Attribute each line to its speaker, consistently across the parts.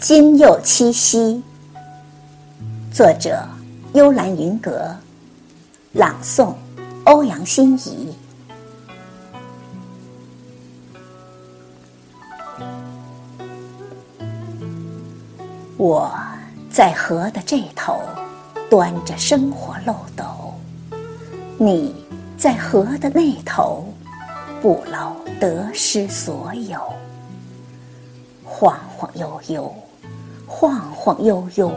Speaker 1: 今又七夕。作者：幽兰云阁，朗诵：欧阳欣怡。我在河的这头，端着生活漏斗；你在河的那头，不劳得失所有。晃晃悠悠，晃晃悠悠，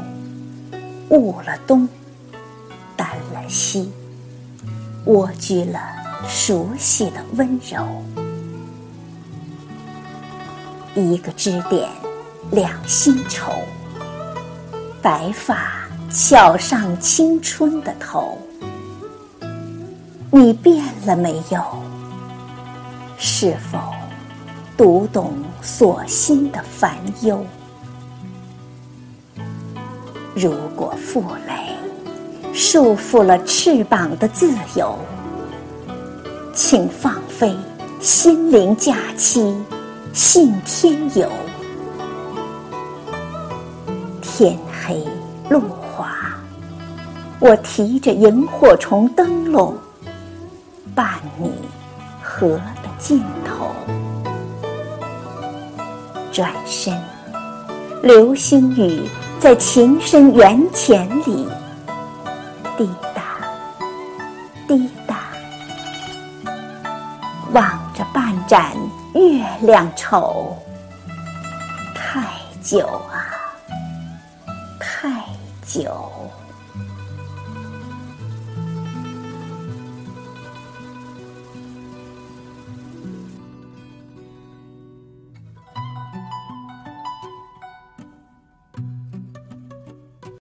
Speaker 1: 悟了东，淡了西，蜗居了熟悉的温柔。一个支点，两心愁。白发翘上青春的头，你变了没有？是否读懂锁心的烦忧？如果负累束缚了翅膀的自由，请放飞心灵假期，信天游。天黑路滑，我提着萤火虫灯笼，伴你河的尽头。转身，流星雨在情深缘浅里滴答滴答，望着半盏月亮愁，太久啊。太久。